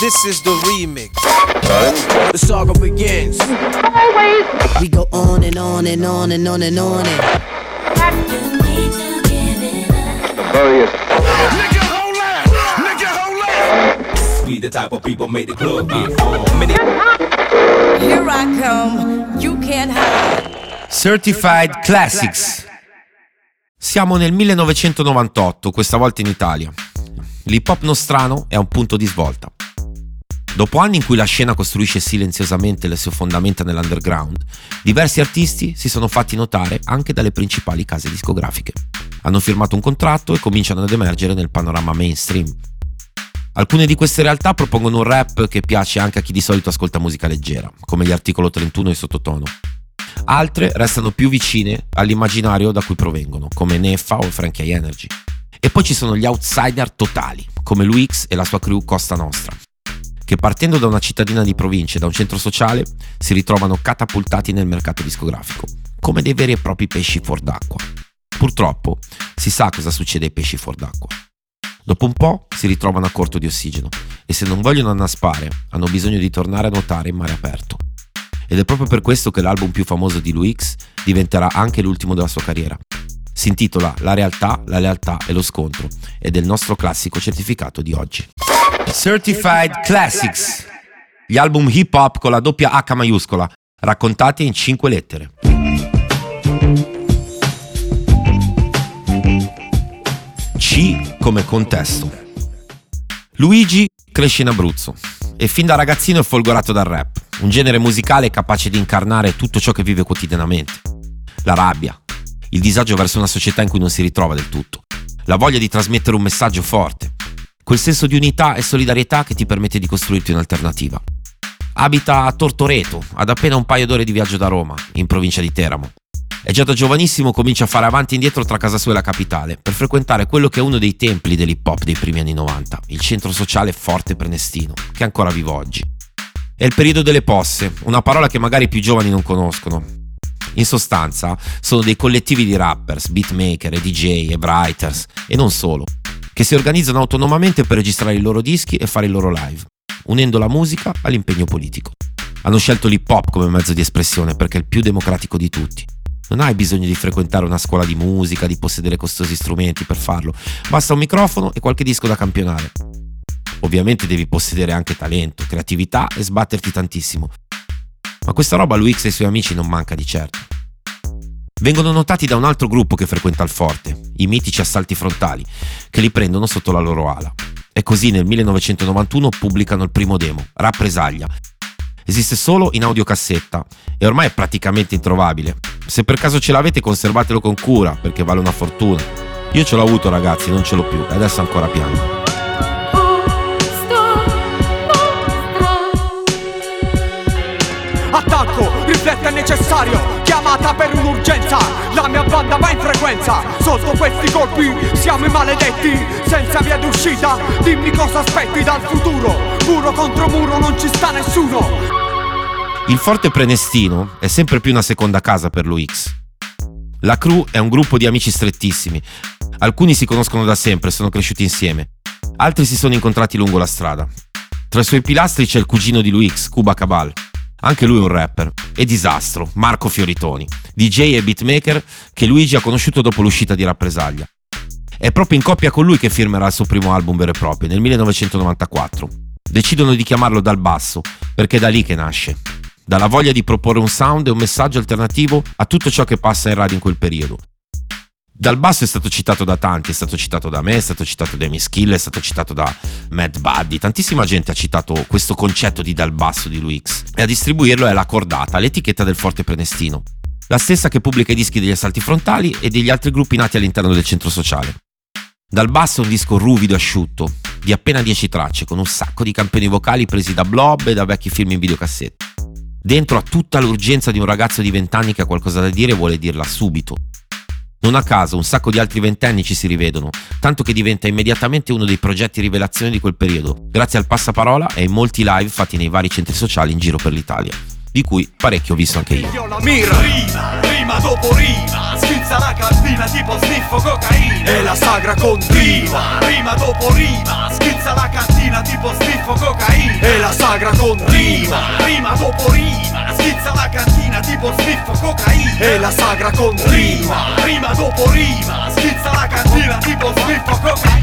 This is the remix. The saga begins. We go on and on and on and on and on and We the type of people make the club. Many Here I come, you can't hide. Certified Classics. Siamo nel 1998, questa volta in Italia. L'hip hop nostrano è a un punto di svolta. Dopo anni in cui la scena costruisce silenziosamente le sue fondamenta nell'underground, diversi artisti si sono fatti notare anche dalle principali case discografiche. Hanno firmato un contratto e cominciano ad emergere nel panorama mainstream. Alcune di queste realtà propongono un rap che piace anche a chi di solito ascolta musica leggera, come gli articolo 31 e sottotono. Altre restano più vicine all'immaginario da cui provengono, come Neffa o Frankie Energy. E poi ci sono gli outsider totali, come Luix e la sua crew Costa Nostra, che partendo da una cittadina di provincia e da un centro sociale si ritrovano catapultati nel mercato discografico, come dei veri e propri pesci fuor d'acqua. Purtroppo si sa cosa succede ai pesci fuor d'acqua. Dopo un po' si ritrovano a corto di ossigeno e se non vogliono annaspare hanno bisogno di tornare a nuotare in mare aperto. Ed è proprio per questo che l'album più famoso di Luix diventerà anche l'ultimo della sua carriera. Si intitola La realtà, la lealtà e lo scontro ed è il nostro classico certificato di oggi. Certified Classics. Gli album hip hop con la doppia H maiuscola, raccontati in cinque lettere. C come contesto. Luigi cresce in Abruzzo e fin da ragazzino è folgorato dal rap, un genere musicale capace di incarnare tutto ciò che vive quotidianamente. La rabbia, il disagio verso una società in cui non si ritrova del tutto, la voglia di trasmettere un messaggio forte, quel senso di unità e solidarietà che ti permette di costruirti un'alternativa. Abita a Tortoreto, ad appena un paio d'ore di viaggio da Roma, in provincia di Teramo. E già da giovanissimo comincia a fare avanti e indietro tra casa sua e la capitale, per frequentare quello che è uno dei templi dell'hip hop dei primi anni 90, il centro sociale Forte Prenestino, che è ancora vivo oggi. È il periodo delle posse, una parola che magari i più giovani non conoscono. In sostanza, sono dei collettivi di rappers, beatmaker e DJ e writers, e non solo, che si organizzano autonomamente per registrare i loro dischi e fare i loro live, unendo la musica all'impegno politico. Hanno scelto l'hip hop come mezzo di espressione perché è il più democratico di tutti. Non hai bisogno di frequentare una scuola di musica, di possedere costosi strumenti per farlo, basta un microfono e qualche disco da campionare. Ovviamente devi possedere anche talento, creatività e sbatterti tantissimo. Ma questa roba Luix e ai suoi amici non manca di certo. Vengono notati da un altro gruppo che frequenta il forte, i mitici assalti frontali, che li prendono sotto la loro ala. E così nel 1991 pubblicano il primo demo, Rappresaglia. Esiste solo in audiocassetta e ormai è praticamente introvabile. Se per caso ce l'avete conservatelo con cura perché vale una fortuna. Io ce l'ho avuto ragazzi, non ce l'ho più e adesso ancora piango. Necessario Chiamata per un'urgenza La mia banda va in frequenza Sotto questi colpi siamo i maledetti Senza via d'uscita Dimmi cosa aspetti dal futuro Muro contro muro non ci sta nessuno Il Forte Prenestino è sempre più una seconda casa per l'UX. La crew è un gruppo di amici strettissimi. Alcuni si conoscono da sempre, sono cresciuti insieme. Altri si sono incontrati lungo la strada. Tra i suoi pilastri c'è il cugino di Luix, Cuba Cabal. Anche lui è un rapper. E disastro, Marco Fioritoni, DJ e beatmaker che Luigi ha conosciuto dopo l'uscita di Rappresaglia. È proprio in coppia con lui che firmerà il suo primo album vero e proprio, nel 1994. Decidono di chiamarlo Dal Basso, perché è da lì che nasce. Dalla voglia di proporre un sound e un messaggio alternativo a tutto ciò che passa in radio in quel periodo. Dal basso è stato citato da tanti, è stato citato da me, è stato citato da Amy Skill, è stato citato da Mad Buddy, tantissima gente ha citato questo concetto di dal basso di Luix e a distribuirlo è la Cordata, l'etichetta del Forte Prenestino, la stessa che pubblica i dischi degli assalti frontali e degli altri gruppi nati all'interno del centro sociale. Dal basso è un disco ruvido e asciutto, di appena 10 tracce, con un sacco di campioni vocali presi da blob e da vecchi film in videocassette. Dentro ha tutta l'urgenza di un ragazzo di 20 anni che ha qualcosa da dire e vuole dirla subito. Non a caso un sacco di altri ventenni ci si rivedono, tanto che diventa immediatamente uno dei progetti rivelazione di quel periodo, grazie al passaparola e ai molti live fatti nei vari centri sociali in giro per l'Italia, di cui parecchio ho visto anche io. Mira Rima, rima dopo rima Schizza la cartina tipo sniffo cocaina E la sagra continua Rima dopo rima Schizza la cartina tipo sniffo cocaina. La sagra con rima. Rima dopo rima. Schizza la cantina tipo sniff cocaina. E la sagra con rima. Rima dopo rima. Schizza la cantina tipo sniff cocaina.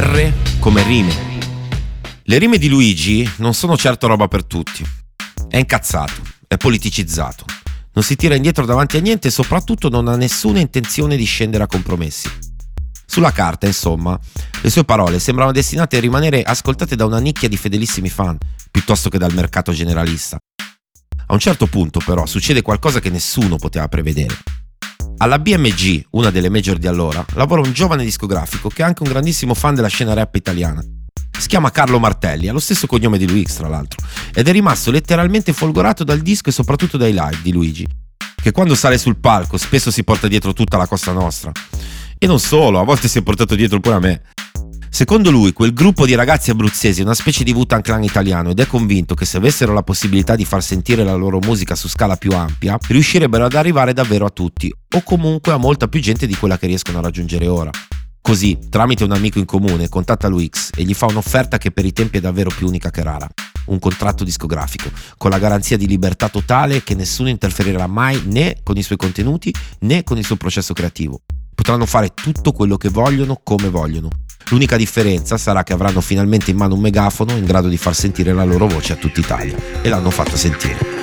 R come rime. Le rime di Luigi non sono certo roba per tutti. È incazzato, è politicizzato, non si tira indietro davanti a niente e soprattutto non ha nessuna intenzione di scendere a compromessi. Sulla carta, insomma, le sue parole sembrano destinate a rimanere ascoltate da una nicchia di fedelissimi fan, piuttosto che dal mercato generalista. A un certo punto, però, succede qualcosa che nessuno poteva prevedere. Alla BMG, una delle major di allora, lavora un giovane discografico che è anche un grandissimo fan della scena rap italiana. Si chiama Carlo Martelli, ha lo stesso cognome di Luix tra l'altro, ed è rimasto letteralmente folgorato dal disco e soprattutto dai live di Luigi, che quando sale sul palco spesso si porta dietro tutta la Costa Nostra. E non solo, a volte si è portato dietro pure a me. Secondo lui, quel gruppo di ragazzi abruzzesi è una specie di Wu-Tang Clan italiano ed è convinto che se avessero la possibilità di far sentire la loro musica su scala più ampia, riuscirebbero ad arrivare davvero a tutti, o comunque a molta più gente di quella che riescono a raggiungere ora. Così, tramite un amico in comune, contatta Luix e gli fa un'offerta che per i tempi è davvero più unica che rara. Un contratto discografico, con la garanzia di libertà totale che nessuno interferirà mai né con i suoi contenuti né con il suo processo creativo. Potranno fare tutto quello che vogliono come vogliono, L'unica differenza sarà che avranno finalmente in mano un megafono in grado di far sentire la loro voce a tutta Italia e l'hanno fatta sentire.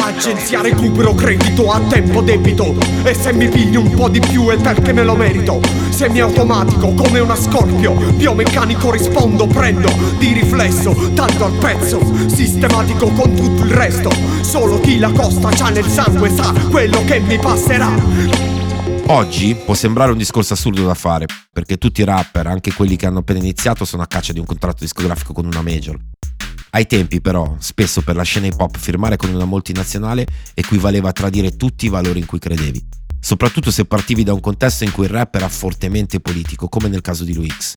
Agenzia recupero credito a tempo debito E se mi pigli un po' di più è perché me lo merito. Semiautomatico come una scorpio Biomeccanico rispondo, prendo Di riflesso, tanto al pezzo Sistematico con tutto il resto. Solo chi la costa c'ha nel sangue sa quello che mi passerà Oggi può sembrare un discorso assurdo da fare, perché tutti i rapper, anche quelli che hanno appena iniziato, sono a caccia di un contratto discografico con una major. Ai tempi, però, spesso per la scena hip hop firmare con una multinazionale equivaleva a tradire tutti i valori in cui credevi. Soprattutto se partivi da un contesto in cui il rap era fortemente politico, come nel caso di Luix.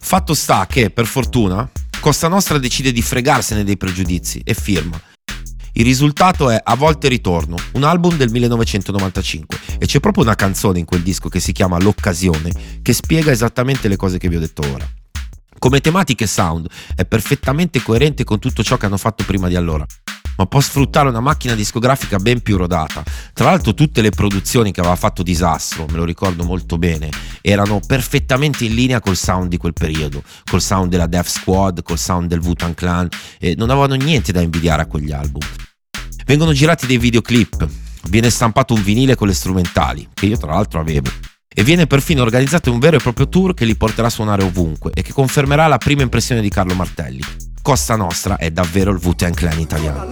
Fatto sta che, per fortuna, Costa Nostra decide di fregarsene dei pregiudizi e firma il risultato è A volte ritorno, un album del 1995 e c'è proprio una canzone in quel disco che si chiama L'occasione che spiega esattamente le cose che vi ho detto ora. Come tematiche sound è perfettamente coerente con tutto ciò che hanno fatto prima di allora, ma può sfruttare una macchina discografica ben più rodata. Tra l'altro tutte le produzioni che aveva fatto Disastro, me lo ricordo molto bene, erano perfettamente in linea col sound di quel periodo, col sound della Death Squad, col sound del Wu-Tang Clan, e non avevano niente da invidiare a quegli album. Vengono girati dei videoclip, viene stampato un vinile con le strumentali, che io tra l'altro avevo, e viene perfino organizzato un vero e proprio tour che li porterà a suonare ovunque e che confermerà la prima impressione di Carlo Martelli. Costa Nostra è davvero il Wu-Tang Clan italiano.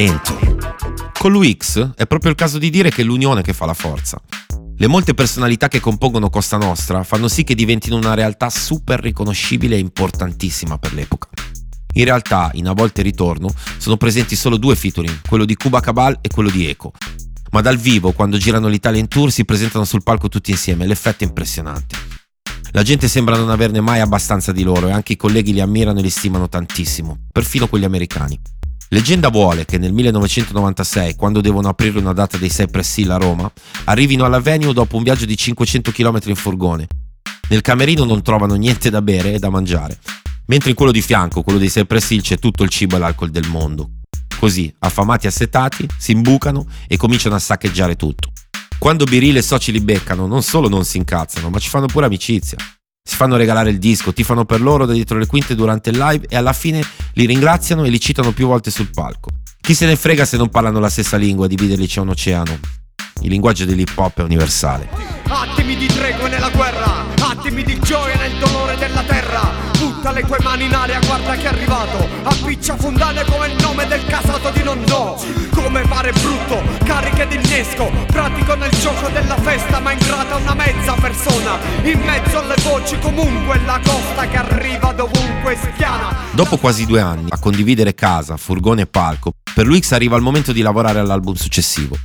Talento con l'UX è proprio il caso di dire che è l'unione che fa la forza. Le molte personalità che compongono Costa Nostra fanno sì che diventino una realtà super riconoscibile e importantissima per l'epoca. In realtà, in A volte ritorno, sono presenti solo due featuring, quello di Cuba Cabal e quello di Eco. Ma dal vivo, quando girano l'Italia in tour, si presentano sul palco tutti insieme, l'effetto è impressionante. La gente sembra non averne mai abbastanza di loro e anche i colleghi li ammirano e li stimano tantissimo, perfino quelli americani. Leggenda vuole che nel 1996, quando devono aprire una data dei Cypress Hill a Roma, arrivino alla venue dopo un viaggio di 500 km in furgone. Nel camerino non trovano niente da bere e da mangiare, mentre in quello di fianco, quello dei Cypress Hill, c'è tutto il cibo e l'alcol del mondo. Così, affamati e assetati, si imbucano e cominciano a saccheggiare tutto. Quando Biril e soci li beccano, non solo non si incazzano, ma ci fanno pure amicizia. Si fanno regalare il disco, tifano per loro da dietro le quinte durante il live e alla fine li ringraziano e li citano più volte sul palco. Chi se ne frega se non parlano la stessa lingua, dividerli c'è un oceano. Il linguaggio dell'hip hop è universale. Attimi di tregua nella guerra, attimi di gioia nel dolore della terra. Butta le tue mani in aria, guarda che è arrivato. Appiccia fondane come il nome del casato di nonno. Come pare brutto, cariche d'innesco. Pratico nel gioco della festa, ma ingrata una mezza persona. In mezzo alle voci comunque la costa che arriva dovunque spiana. Dopo quasi due anni a condividere casa, furgone e palco, per Luix arriva il momento di lavorare all'album successivo.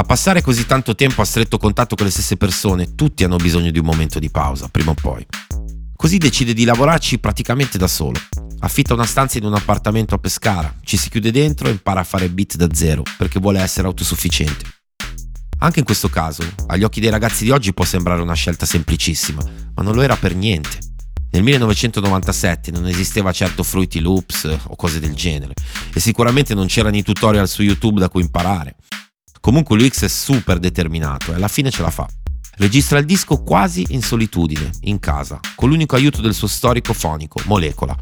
A passare così tanto tempo a stretto contatto con le stesse persone, tutti hanno bisogno di un momento di pausa, prima o poi. Così decide di lavorarci praticamente da solo. Affitta una stanza in un appartamento a Pescara, ci si chiude dentro e impara a fare beat da zero perché vuole essere autosufficiente. Anche in questo caso, agli occhi dei ragazzi di oggi può sembrare una scelta semplicissima, ma non lo era per niente. Nel 1997 non esisteva certo Fruity Loops o cose del genere e sicuramente non c'erano i tutorial su YouTube da cui imparare. Comunque l'UX è super determinato e alla fine ce la fa. Registra il disco quasi in solitudine, in casa, con l'unico aiuto del suo storico fonico, Molecola.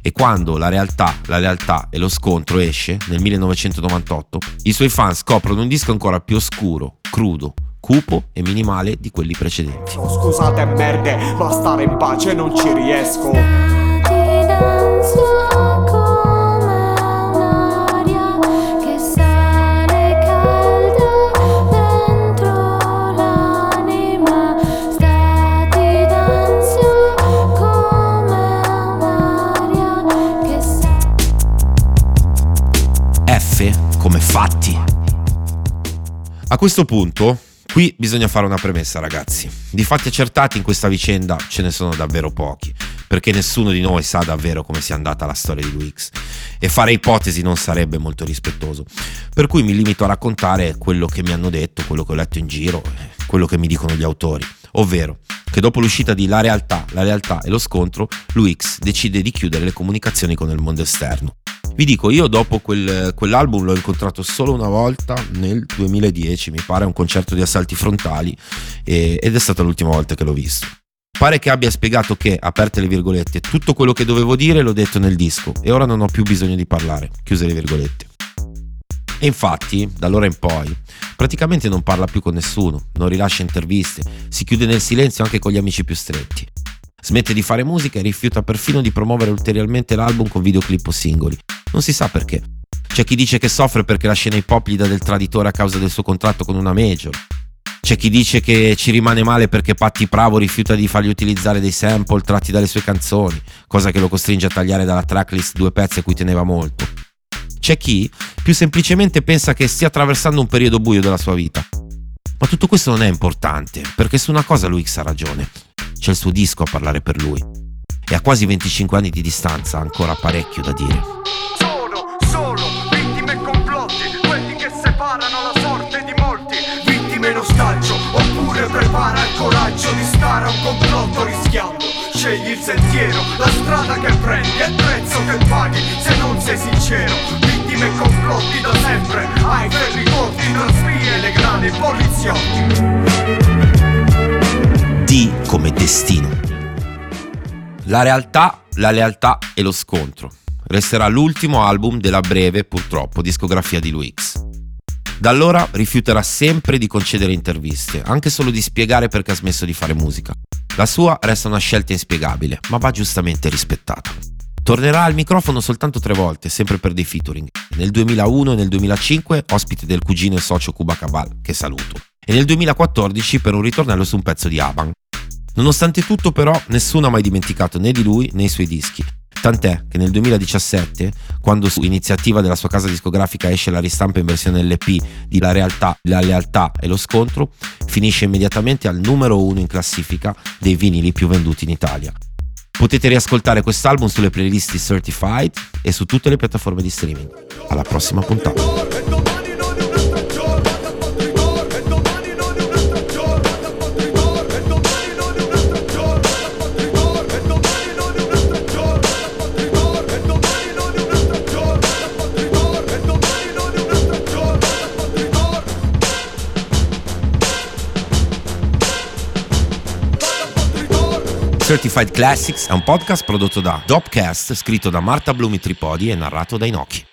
E quando la realtà, la realtà e lo scontro esce, nel 1998, i suoi fan scoprono un disco ancora più oscuro, crudo, cupo e minimale di quelli precedenti. Oh, scusate merde, ma stare in pace non ci riesco. Fatti. A questo punto, qui bisogna fare una premessa, ragazzi. Di fatti accertati in questa vicenda ce ne sono davvero pochi, perché nessuno di noi sa davvero come sia andata la storia di Luix e fare ipotesi non sarebbe molto rispettoso. Per cui mi limito a raccontare quello che mi hanno detto, quello che ho letto in giro, quello che mi dicono gli autori, ovvero che dopo l'uscita di La realtà, la realtà e lo scontro, Luix decide di chiudere le comunicazioni con il mondo esterno. Vi dico, io dopo quel- quell'album l'ho incontrato solo una volta nel 2010, mi pare, un concerto di assalti frontali e- ed è stata l'ultima volta che l'ho visto. Pare che abbia spiegato che, aperte le virgolette, tutto quello che dovevo dire l'ho detto nel disco e ora non ho più bisogno di parlare, chiuse le virgolette. E infatti, da allora in poi, praticamente non parla più con nessuno, non rilascia interviste, si chiude nel silenzio anche con gli amici più stretti. Smette di fare musica e rifiuta perfino di promuovere ulteriormente l'album con videoclip o singoli. Non si sa perché. C'è chi dice che soffre perché la scena hip hop gli dà del traditore a causa del suo contratto con una major. C'è chi dice che ci rimane male perché Patti Bravo rifiuta di fargli utilizzare dei sample tratti dalle sue canzoni, cosa che lo costringe a tagliare dalla tracklist due pezzi a cui teneva molto. C'è chi più semplicemente pensa che stia attraversando un periodo buio della sua vita. Ma tutto questo non è importante, perché su una cosa lui ha ragione. C'è il suo disco a parlare per lui. E a quasi 25 anni di distanza ha ancora parecchio da dire. Solo vittime e complotti, quelli che separano la sorte di molti. Vittime in ostaggio, oppure prepara il coraggio di stare a un complotto rischiando. Scegli il sentiero, la strada che prendi e il prezzo che paghi se non sei sincero. Vittime e complotti da sempre, ai ferri corti, tra spie e le grandi poliziotti. D come destino. La realtà, la lealtà e lo scontro. Resterà l'ultimo album della breve, purtroppo, discografia di Luix. Da allora rifiuterà sempre di concedere interviste, anche solo di spiegare perché ha smesso di fare musica. La sua resta una scelta inspiegabile, ma va giustamente rispettata. Tornerà al microfono soltanto tre volte, sempre per dei featuring. Nel 2001 e nel 2005 ospite del cugino e socio Cuba Cabal, che saluto. E nel 2014 per un ritornello su un pezzo di Avan. Nonostante tutto però nessuno ha mai dimenticato né di lui né i suoi dischi. Tant'è che nel 2017, quando su iniziativa della sua casa discografica esce la ristampa in versione LP di La realtà, la lealtà e lo scontro, finisce immediatamente al numero uno in classifica dei vinili più venduti in Italia. Potete riascoltare quest'album sulle playlist Certified e su tutte le piattaforme di streaming. Alla prossima puntata. Certified Classics è un podcast prodotto da Dopcast, scritto da Marta Blumi Tripodi e narrato da Inoki.